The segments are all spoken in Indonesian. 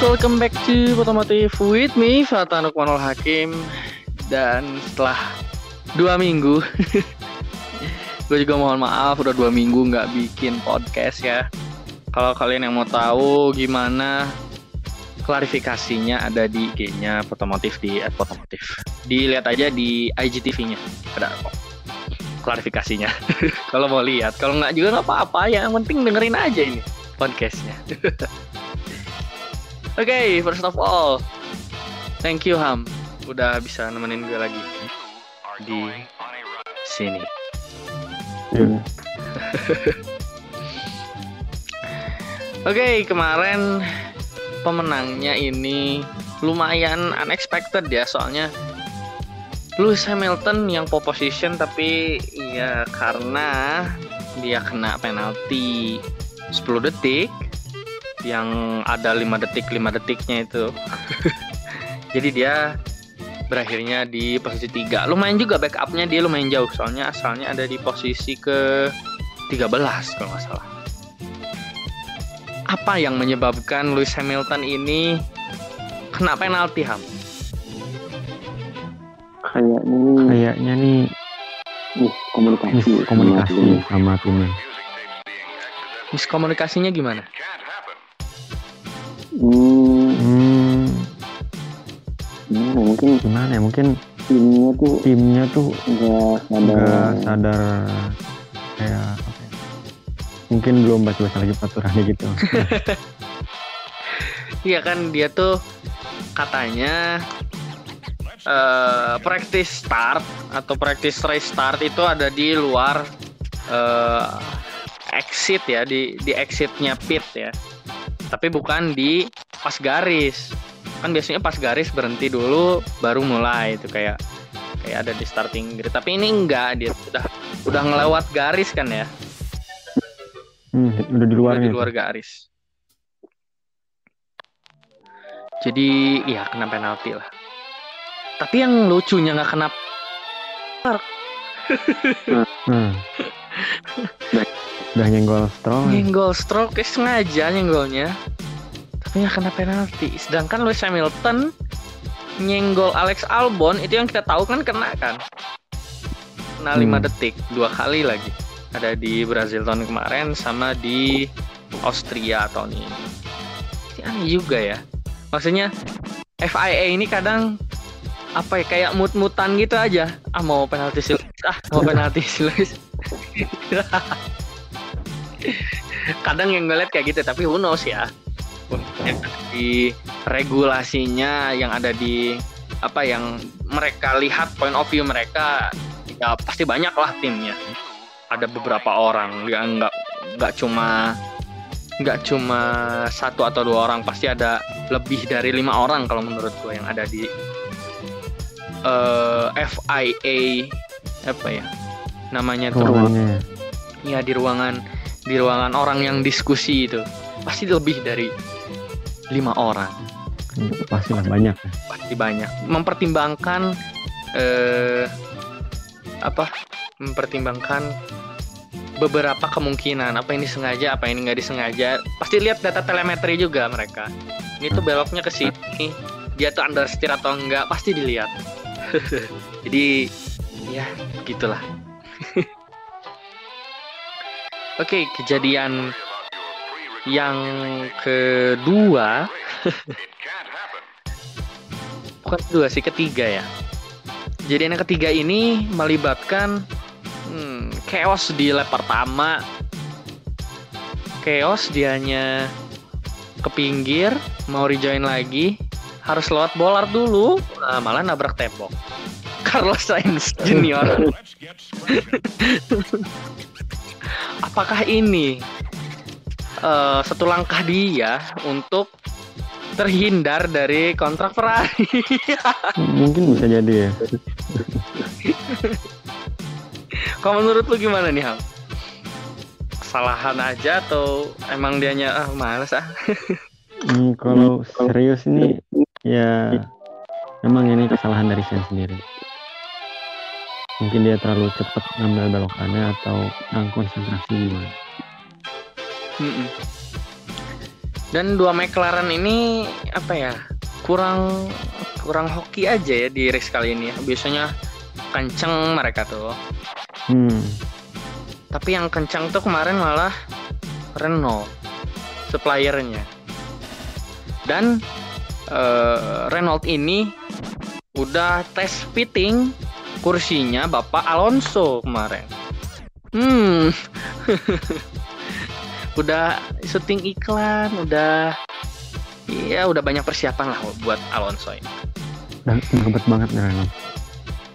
Welcome back to Otomotif with me, Fatan Nukmanul Hakim. Dan setelah dua minggu Gue juga mohon maaf udah dua minggu nggak bikin podcast ya Kalau kalian yang mau tahu gimana klarifikasinya ada di IG-nya Otomotif di Otomotif Dilihat aja di IGTV-nya, ada kok klarifikasinya. Kalau mau lihat, kalau nggak juga nggak apa-apa. Yang penting dengerin aja ini podcastnya. Oke, first of all, thank you Ham, udah bisa nemenin gue lagi di sini. Iya. Oke, kemarin pemenangnya ini lumayan unexpected ya, soalnya Lewis Hamilton yang pole position tapi ya karena dia kena penalti 10 detik yang ada 5 detik 5 detiknya itu. Jadi dia berakhirnya di posisi 3. Lumayan juga backupnya dia lumayan jauh soalnya asalnya ada di posisi ke 13 kalau nggak salah. Apa yang menyebabkan Lewis Hamilton ini kena penalti Ham? Kayaknya nih kayaknya nih komunikasi. komunikasi sama timnya Miskomunikasinya gimana? Hmm, hmm, gimana ya, mungkin gimana ya mungkin timnya tuh timnya tuh nggak sadar. nggak sadar kayak ya, mungkin belum baca-baca lagi peraturannya gitu Iya kan dia tuh katanya eh practice start atau practice race start itu ada di luar eh exit ya di di exitnya pit ya. Tapi bukan di pas garis. Kan biasanya pas garis berhenti dulu baru mulai itu kayak kayak ada di starting grid. Tapi ini enggak dia udah udah ngelewat garis kan ya. Hmm, udah di Udah luarnya di luar garis. Jadi ya kena penalti lah. Tapi yang lucunya nggak kena hmm. udah nyenggol stroll nyenggol stroke eh, sengaja nyenggolnya. Tapi nggak kena penalti. Sedangkan Lewis Hamilton nyenggol Alex Albon itu yang kita tahu kan kena kan. Kena 5 Hmm. detik dua kali lagi. Ada di Brazil tahun kemarin sama di Austria tahun ini. Aneh juga ya. Maksudnya FIA ini kadang apa ya kayak mut-mutan gitu aja. Ah mau penalti si Lewis, ah mau penalti si Lewis. kadang yang ngeliat kayak gitu tapi who knows ya. Di regulasinya yang ada di apa yang mereka lihat point of view mereka ya pasti banyak lah timnya ada beberapa orang. Nggak nggak nggak cuma nggak cuma satu atau dua orang. Pasti ada lebih dari lima orang kalau menurut gue yang ada di eh, FIA apa ya namanya tuh. Ruangannya. Ya di ruangan di ruangan orang yang diskusi itu. Pasti lebih dari lima orang. Pastilah banyak. Ya. pasti banyak. Mempertimbangkan eh apa mempertimbangkan beberapa kemungkinan apa ini sengaja apa ini nggak disengaja. Pasti lihat data telemetri juga mereka. Ini tuh beloknya ke sini dia tuh understeer atau enggak pasti dilihat. Jadi ya gitulah. Oke kejadian yang kedua. Bukan kedua sih ketiga ya jadi yang ketiga ini melibatkan hmm, chaos di lap pertama. Chaos dianya ke pinggir mau rejoin lagi harus lewat bolar dulu. Nah, malah nabrak tembok. Carlos Sainz Junior. Apakah ini eh, satu langkah dia untuk terhindar dari kontrak Ferrari mungkin bisa jadi ya Kalau menurut lu gimana nih Ham? kesalahan aja atau emang dianya ah males ah Hmm, kalau serius ini ya emang ini kesalahan dari Sen sendiri. Mungkin dia terlalu cepat ngambil belokannya atau kurang konsentrasi gimana. Mm-mm. Dan dua McLaren ini apa ya kurang kurang hoki aja ya di race kali ini ya. biasanya kenceng mereka tuh. Hmm, tapi yang kencang tuh kemarin malah Renault suppliernya. Dan eh, Renault ini udah tes fitting kursinya Bapak Alonso kemarin. Hmm udah syuting iklan udah ya udah banyak persiapan lah buat Alonso ini udah ngebet banget nih Renault.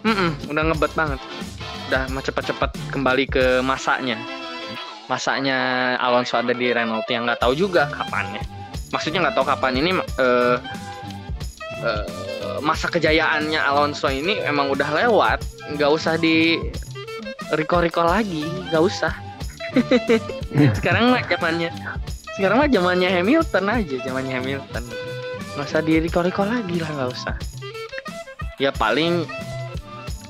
Mm-mm, udah ngebet banget. Udah mau cepat-cepat kembali ke masanya. Masanya Alonso ada di Renault yang nggak tahu juga kapannya. Maksudnya nggak tahu kapan ini eh, eh, masa kejayaannya Alonso ini emang udah lewat. Nggak usah di recall-recall lagi, nggak usah. sekarang mah zamannya sekarang mah zamannya Hamilton aja, zamannya Hamilton. Nggak usah di recall-recall lagi lah, nggak usah. Ya paling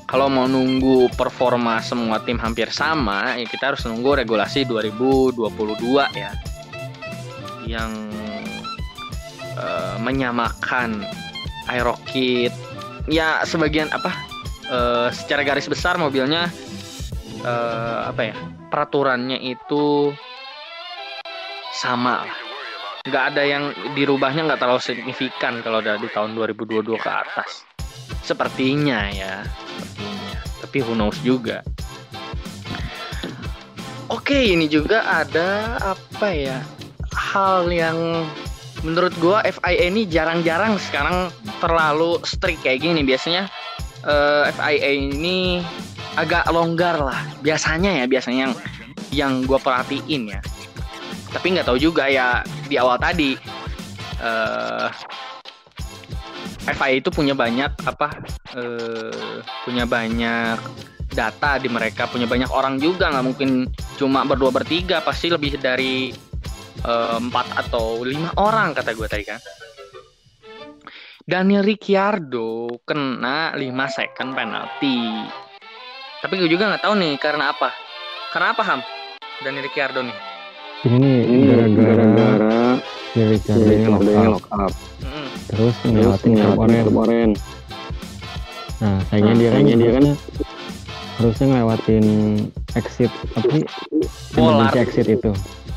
kalau mau nunggu performa semua tim hampir sama, ya kita harus nunggu regulasi 2022 ya. Yang eh, menyamakan Aerokit. Ya sebagian apa? eh, secara garis besar mobilnya eh, apa ya? Peraturannya itu sama. Nggak ada yang dirubahnya nggak terlalu signifikan kalau udah di tahun 2022 ke atas. Sepertinya ya sepertinya. Tapi who knows juga. Oke, ini juga ada apa ya? Hal yang menurut gua FIA ini jarang-jarang sekarang terlalu strict kayak gini. Biasanya eh, FIA ini agak longgar lah. Biasanya ya, biasanya yang yang gua perhatiin ya. Tapi nggak tahu juga ya di awal tadi eh FIA itu punya banyak apa eh, punya banyak data di mereka punya banyak orang juga nggak mungkin cuma berdua bertiga pasti lebih dari eh, empat atau lima orang kata gue tadi kan Daniel Ricciardo kena 5 second penalti tapi gue juga nggak tahu nih karena apa karena apa Ham Daniel Ricciardo nih Ini Ini gara-gara si Richard si ini lock up, lock up. Mm-mm. terus ngelewatin oren. Nah, sayangnya Ah, dia kan sayangnya dia kan harusnya ngelewatin exit apa sih? Bollard. Emergency exit itu.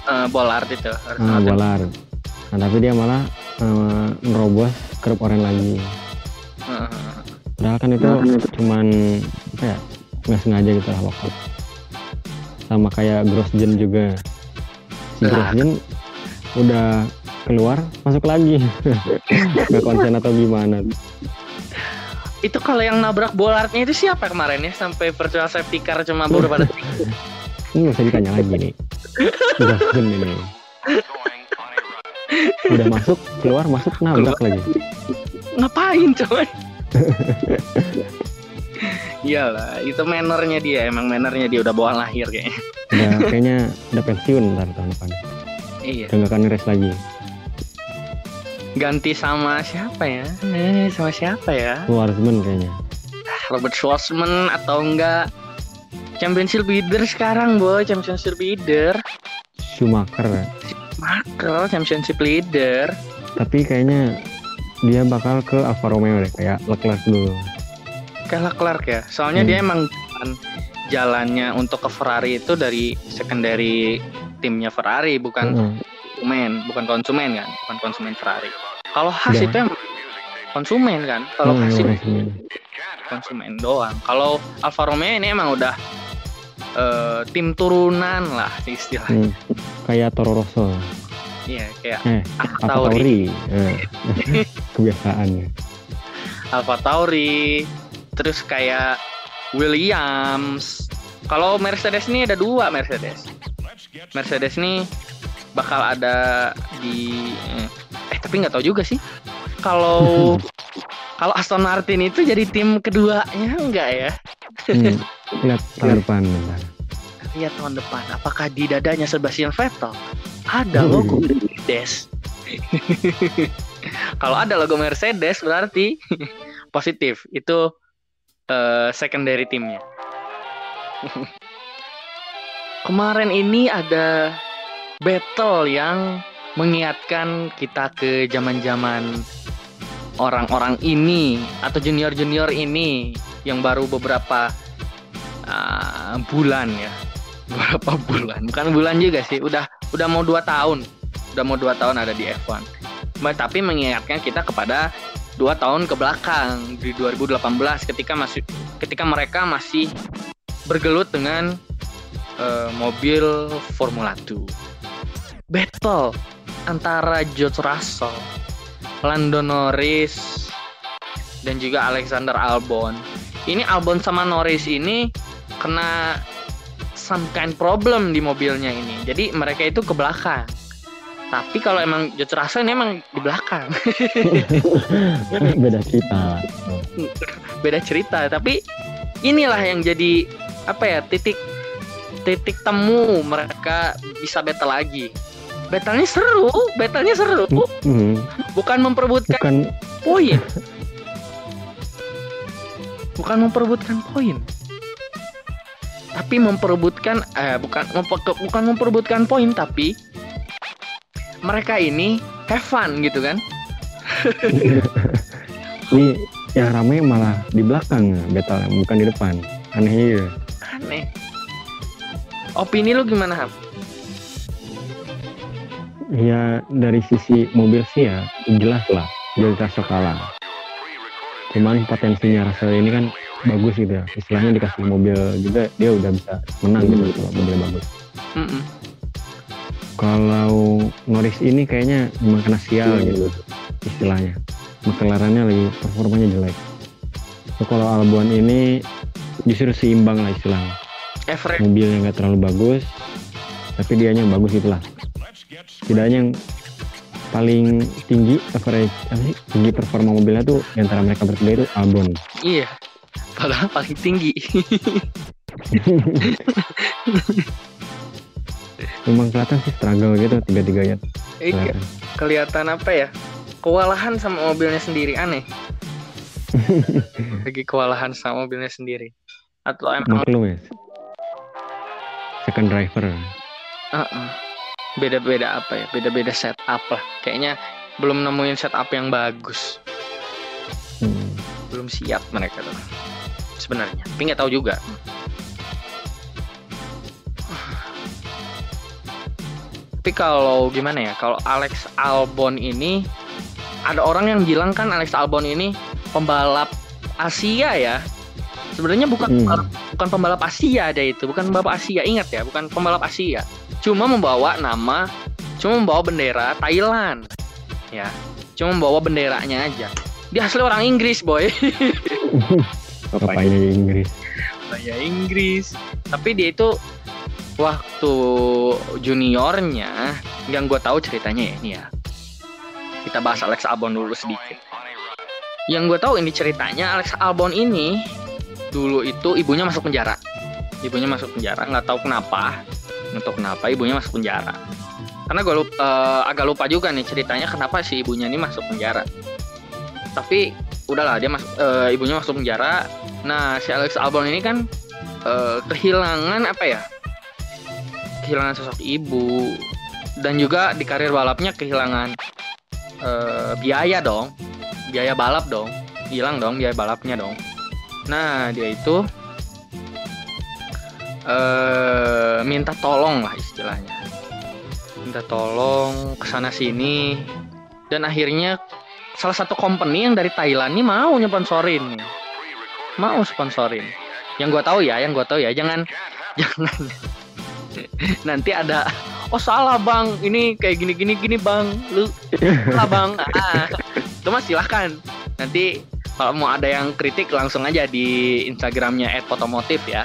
Eh, Bollard itu harus Ah, ngelakuin. bolar. Nah, tapi dia malah eh, nerobos klub oren lagi. Heeh. Padahal kan itu Padahal kan cuman apa ya? Nggak sengaja gitu lah up. Sama kayak Grosjean juga. Si Lah. Grosjean udah keluar masuk lagi. Nggak konsen atau gimana. itu kalau yang nabrak bolarnya itu siapa kemarin ya sampai virtual safety car cuma beberapa detik Ini nggak usah ditanya lagi nih. Grosjean ini. Udah masuk, keluar, masuk, nabrak lagi. ngapain coy iyalah itu mannernya dia emang mannernya dia udah bawaan lahir kayaknya Udah kayaknya udah pensiun ntar tahun depan. iya Udah nggak akan race lagi. ganti sama siapa ya eh, sama siapa ya Schwarzman kayaknya. Robert Schwarzman atau enggak championship leader sekarang boy championship leader Schumacher. Markel championship leader Tapi kayaknya dia bakal ke Alfa Romeo deh kayak Leclerc dulu. Kalah Clark ya soalnya Hmm. dia emang jalan- jalannya untuk ke Ferrari itu dari secondary timnya Ferrari bukan Heeh. konsumen bukan konsumen kan bukan konsumen Ferrari kalau Haas Udah. itu emang konsumen kan kalau Heeh, Haas itu konsumen doang kalau Alfa Romeo ini emang udah eh, tim turunan lah istilahnya Hmm. Kayak Toro Rosso, iya kayak Eh, Alfa Tauri Tauri. Eh. Kebiasaan. Alfa Tauri terus kayak Williams. Kalau Mercedes ini ada dua Mercedes. Mercedes ini bakal ada di eh, eh tapi nggak tahu juga sih. Kalau kalau Aston Martin itu jadi tim keduanya enggak ya? Hmm. Lihat tahun depan. lihat tahun depan apakah di dadanya Sebastian Vettel? Ada logo Mercedes kalau ada logo Mercedes berarti positif. Itu eh, secondary timnya kemarin ini ada battle yang mengingatkan kita ke zaman-zaman orang-orang ini atau junior-junior ini yang baru beberapa uh, bulan ya. Beberapa bulan. Bukan bulan juga sih udah udah mau dua tahun. Udah mau dua tahun ada di F1 Ba- tapi mengingatkan kita kepada dua tahun ke belakang di 2018 ketika masih ketika mereka masih bergelut dengan eh, mobil Formula 2 battle antara George Russell Lando Norris dan juga Alexander Albon ini Albon sama Norris ini kena some kind problem di mobilnya ini. Jadi mereka itu ke belakang. Tapi kalau emang George Russell ini emang di belakang. beda cerita Beda cerita, tapi inilah yang jadi apa ya titik titik temu mereka bisa battle lagi. Battle-nya seru, battle-nya seru, Hmm, bukan memperebutkan bukan poin. Bukan memperebutkan poin. Tapi memperebutkan eh bukan mempe- bukan memperebutkan poin tapi mereka ini have fun gitu kan. ini yang rame malah di belakang battle bukan di depan aneh ya Aneh. Opini lu gimana, Ham? ya dari sisi mobil sih ya jelas lah Russell kalah cuman potensinya Russell ini kan bagus gitu ya istilahnya dikasih mobil juga dia udah bisa menang gitu kalau mobilnya bagus Mm-mm. Kalau Norris ini kayaknya memang kena sial gitu istilahnya. McLarennya lagi performanya jelek. So, kalau Albon ini justru seimbang lah istilahnya. Average. Mobilnya nggak terlalu bagus tapi dianya bagus itulah setidaknya yang paling tinggi average apa sih, tinggi performa mobilnya tuh di antara mereka bertiga itu Albon. Iya. Padahal paling tinggi. memang kelihatan sih struggle gitu tiga-tiganya Iya, kelihatan kelihatan apa ya? Kewalahan sama mobilnya sendiri aneh. Lagi kewalahan sama mobilnya sendiri. Atau emang maklum ya second driver Uh-uh. beda-beda apa ya beda-beda setup lah kayaknya belum nemuin setup yang bagus Hmm. belum siap mereka tuh sebenarnya tapi nggak tahu juga tapi kalau gimana ya kalau Alex Albon ini ada orang yang bilang kan Alex Albon ini pembalap Asia ya. Sebenarnya bukan Hmm. pembalap, bukan pembalap Asia ada itu bukan pembalap Asia ingat ya bukan pembalap Asia. Cuma membawa nama cuma membawa bendera Thailand ya. Cuma membawa benderanya aja. Dia asli orang Inggris boy. Bapaknya Inggris? Ya Inggris. Tapi dia itu waktu juniornya yang gue tahu ceritanya ya ini ya. Kita bahas Alex Albon dulu sedikit. Yang gue tahu ini ceritanya Alex Albon ini dulu itu ibunya masuk penjara. Ibunya masuk penjara nggak tahu kenapa. Nggak tahu kenapa ibunya masuk penjara. Karena gue lupa, eh, agak lupa juga nih ceritanya kenapa si ibunya ini masuk penjara. Tapi udahlah dia masuk eh, ibunya masuk penjara. Nah, si Alex Albon ini kan eh, kehilangan apa ya? Kehilangan sosok ibu. Dan juga di karir balapnya kehilangan eh, biaya dong, biaya balap dong, hilang dong biaya balapnya dong. Nah, dia itu eh minta tolong lah istilahnya, minta tolong ke sana sini. Dan akhirnya salah satu company yang dari Thailand ini mau nyponsorin mau sponsorin. Yang gue tahu ya, yang gue tahu ya, jangan jangan nanti ada oh salah bang, ini kayak gini gini gini bang, lu salah bang. Ah, itu mah silahkan. Nanti kalau mau ada yang kritik langsung aja di Instagramnya @fotomotif ya.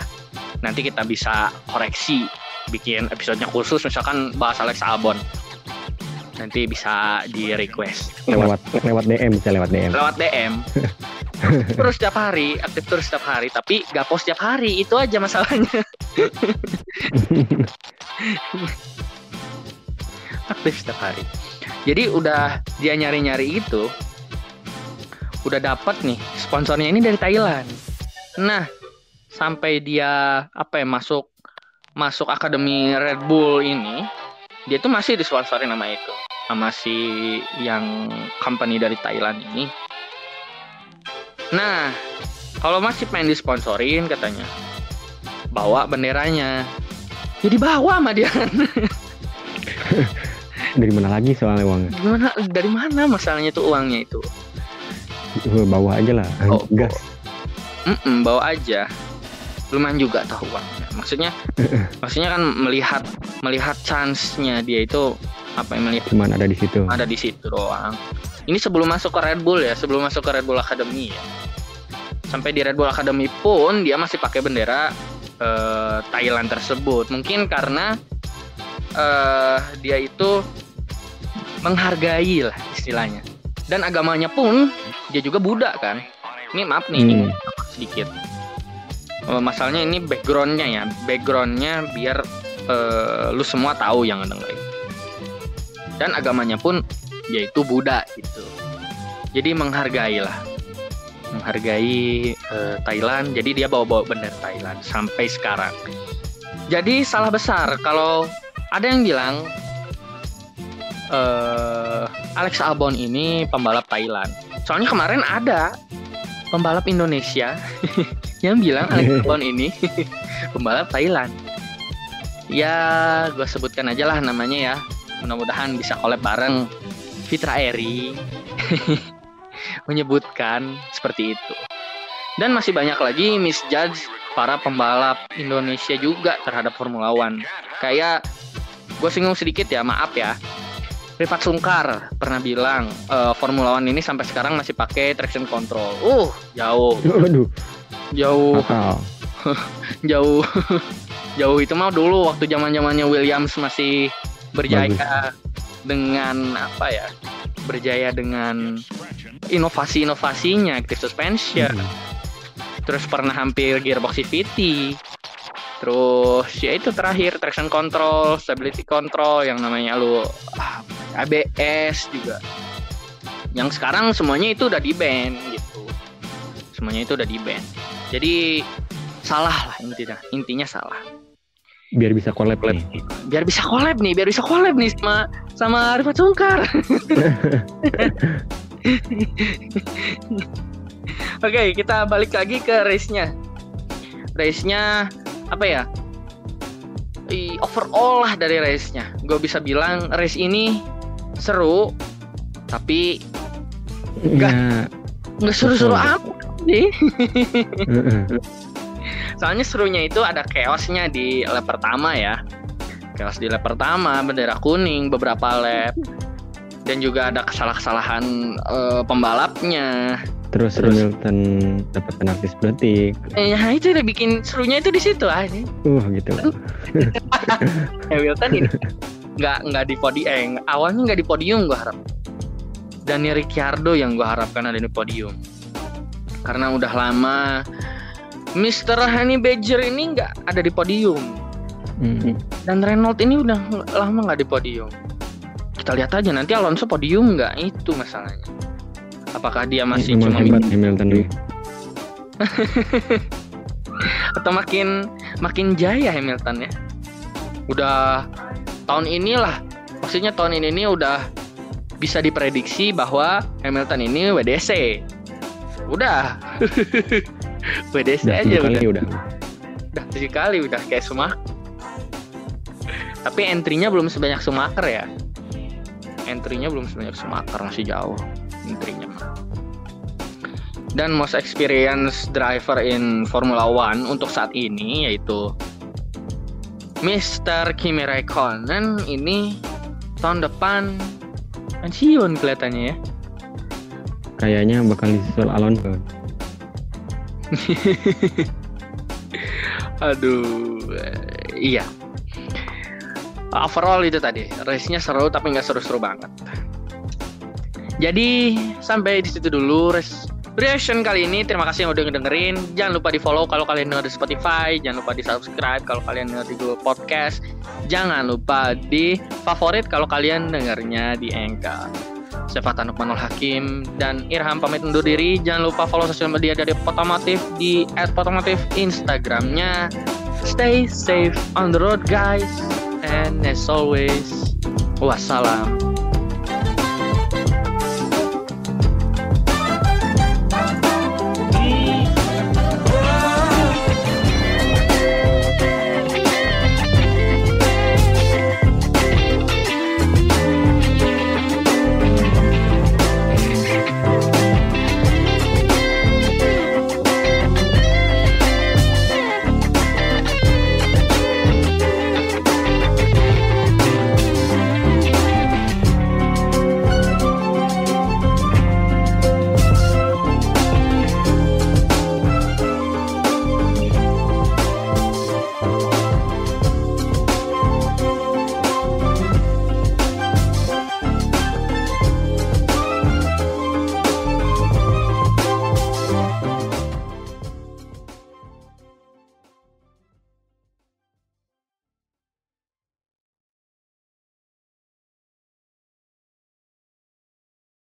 Nanti kita bisa koreksi, bikin episodenya khusus misalkan bahas Alex Albon. Nanti bisa di request lewat lewat DM bisa lewat DM lewat DM terus setiap hari aktif terus setiap hari tapi gak post setiap hari. Itu aja masalahnya aktif setiap hari. Jadi udah dia nyari-nyari itu udah dapat nih sponsornya ini dari Thailand. Nah sampai dia apa ya masuk masuk akademi Red Bull ini dia tuh masih disponsorin nama itu sama si yang company dari Thailand ini. Nah kalau masih pengen disponsorin katanya bawa benderanya jadi bawa sama dia Dari mana lagi soalnya uangnya? gimana dari mana masalahnya tuh uangnya itu bawa aja lah. Oh. Gas. Mm-mm, bawa aja lumayan juga tahu uangnya maksudnya maksudnya kan melihat melihat chance-nya dia itu apa yang melihat Cuman ada di situ. ada di situ doang ini sebelum masuk ke Red Bull ya sebelum masuk ke Red Bull Academy ya sampai di Red Bull Academy pun dia masih pakai bendera eh, Thailand tersebut. Mungkin karena eh, dia itu menghargai lah istilahnya. Dan agamanya pun dia juga Buddha kan? Ini maaf nih ini Hmm. sedikit. Eh, masalahnya ini backgroundnya ya. Backgroundnya biar eh, lu semua tahu yang dengerin dan agamanya pun yaitu Buddha gitu. Jadi menghargai lah menghargai eh, Thailand. Jadi dia bawa-bawa bendera Thailand sampai sekarang. Jadi salah besar kalau ada yang bilang eh Alex Albon ini pembalap Thailand. Soalnya kemarin ada pembalap Indonesia yang bilang Alex Albon ini pembalap Thailand. Ya gue sebutkan aja lah namanya ya. Mudah-mudahan bisa collab bareng Fitra Eri menyebutkan seperti itu. Dan masih banyak lagi misjudge para pembalap Indonesia juga terhadap Formula One. Kayak gue singgung sedikit ya maaf ya. Rifat Sungkar pernah bilang eh, Formula One ini sampai sekarang masih pakai traction control. Uh. Jauh. Waduh, jauh. Fatal. jauh. Jauh. Itu mah dulu waktu zaman zamannya Williams masih berjaya dengan apa ya berjaya dengan inovasi inovasinya active suspension. Hmm. terus pernah hampir gearbox CVT terus ya itu terakhir traction control stability control yang namanya lu ah, ABS juga. Yang sekarang semuanya itu udah di ban gitu. Semuanya itu udah di ban jadi salah lah intinya. Intinya salah Biar bisa collab nih. biar bisa collab nih biar bisa collab nih sama sama Rifat Sungkar Oke, kita balik lagi ke race-nya. Race-nya apa ya? Overall lah dari race-nya. Gue bisa bilang race ini seru, tapi Enggak. nggak seru-seru amat nih. Soalnya serunya itu ada chaosnya di lap pertama ya. Chaos di lap pertama, bendera kuning beberapa lap. Dan juga ada kesalahan-kesalahan eh, pembalapnya. Terus, Terus. Hamilton dapat penalti 10 detik. Eh, Ya itu udah bikin serunya itu di situ aja. Uh, gitu. Hamilton ini nggak nggak di podium eh, awalnya nggak di podium gue harap Daniel Ricciardo yang gue harapkan ada di podium karena udah lama Mr. Honey Badger ini nggak ada di podium Hmm. dan Renault ini udah lama nggak di podium kita lihat aja nanti Alonso podium nggak itu masalahnya apakah dia masih cuma hebat Hamilton ini. atau makin makin jaya Hamilton ya. Udah tahun inilah maksudnya tahun ini nih udah bisa diprediksi bahwa Hamilton ini WDC. Udah. WDC Udah aja udah. kali udah. Udah tujuh kali udah kayak Schumacher. Tapi entry-nya belum sebanyak Schumacher ya. Entry-nya belum sebanyak Schumacher masih jauh entry-nya. Dan most experience driver in Formula One untuk saat ini yaitu Mr. Kimi Raikkonen ini tahun depan pensiun kelihatannya ya. Kayaknya bakal disusul Alonso. Aduh, eh, iya. Overall itu tadi, race-nya seru tapi nggak seru-seru banget. Jadi sampai di situ dulu race reaction kali ini. Terima kasih yang udah ngedengerin. Jangan lupa di follow kalau kalian denger di Spotify. Jangan lupa di subscribe kalau kalian denger di Google Podcast. Jangan lupa di favorit kalau kalian dengernya di Anchor. Saya Fatan Nukmanul Hakim dan Irham pamit undur diri. Jangan lupa follow sosial media dari Potomotif di @potomotif Instagramnya. Stay safe on the road guys. And as always, wassalam.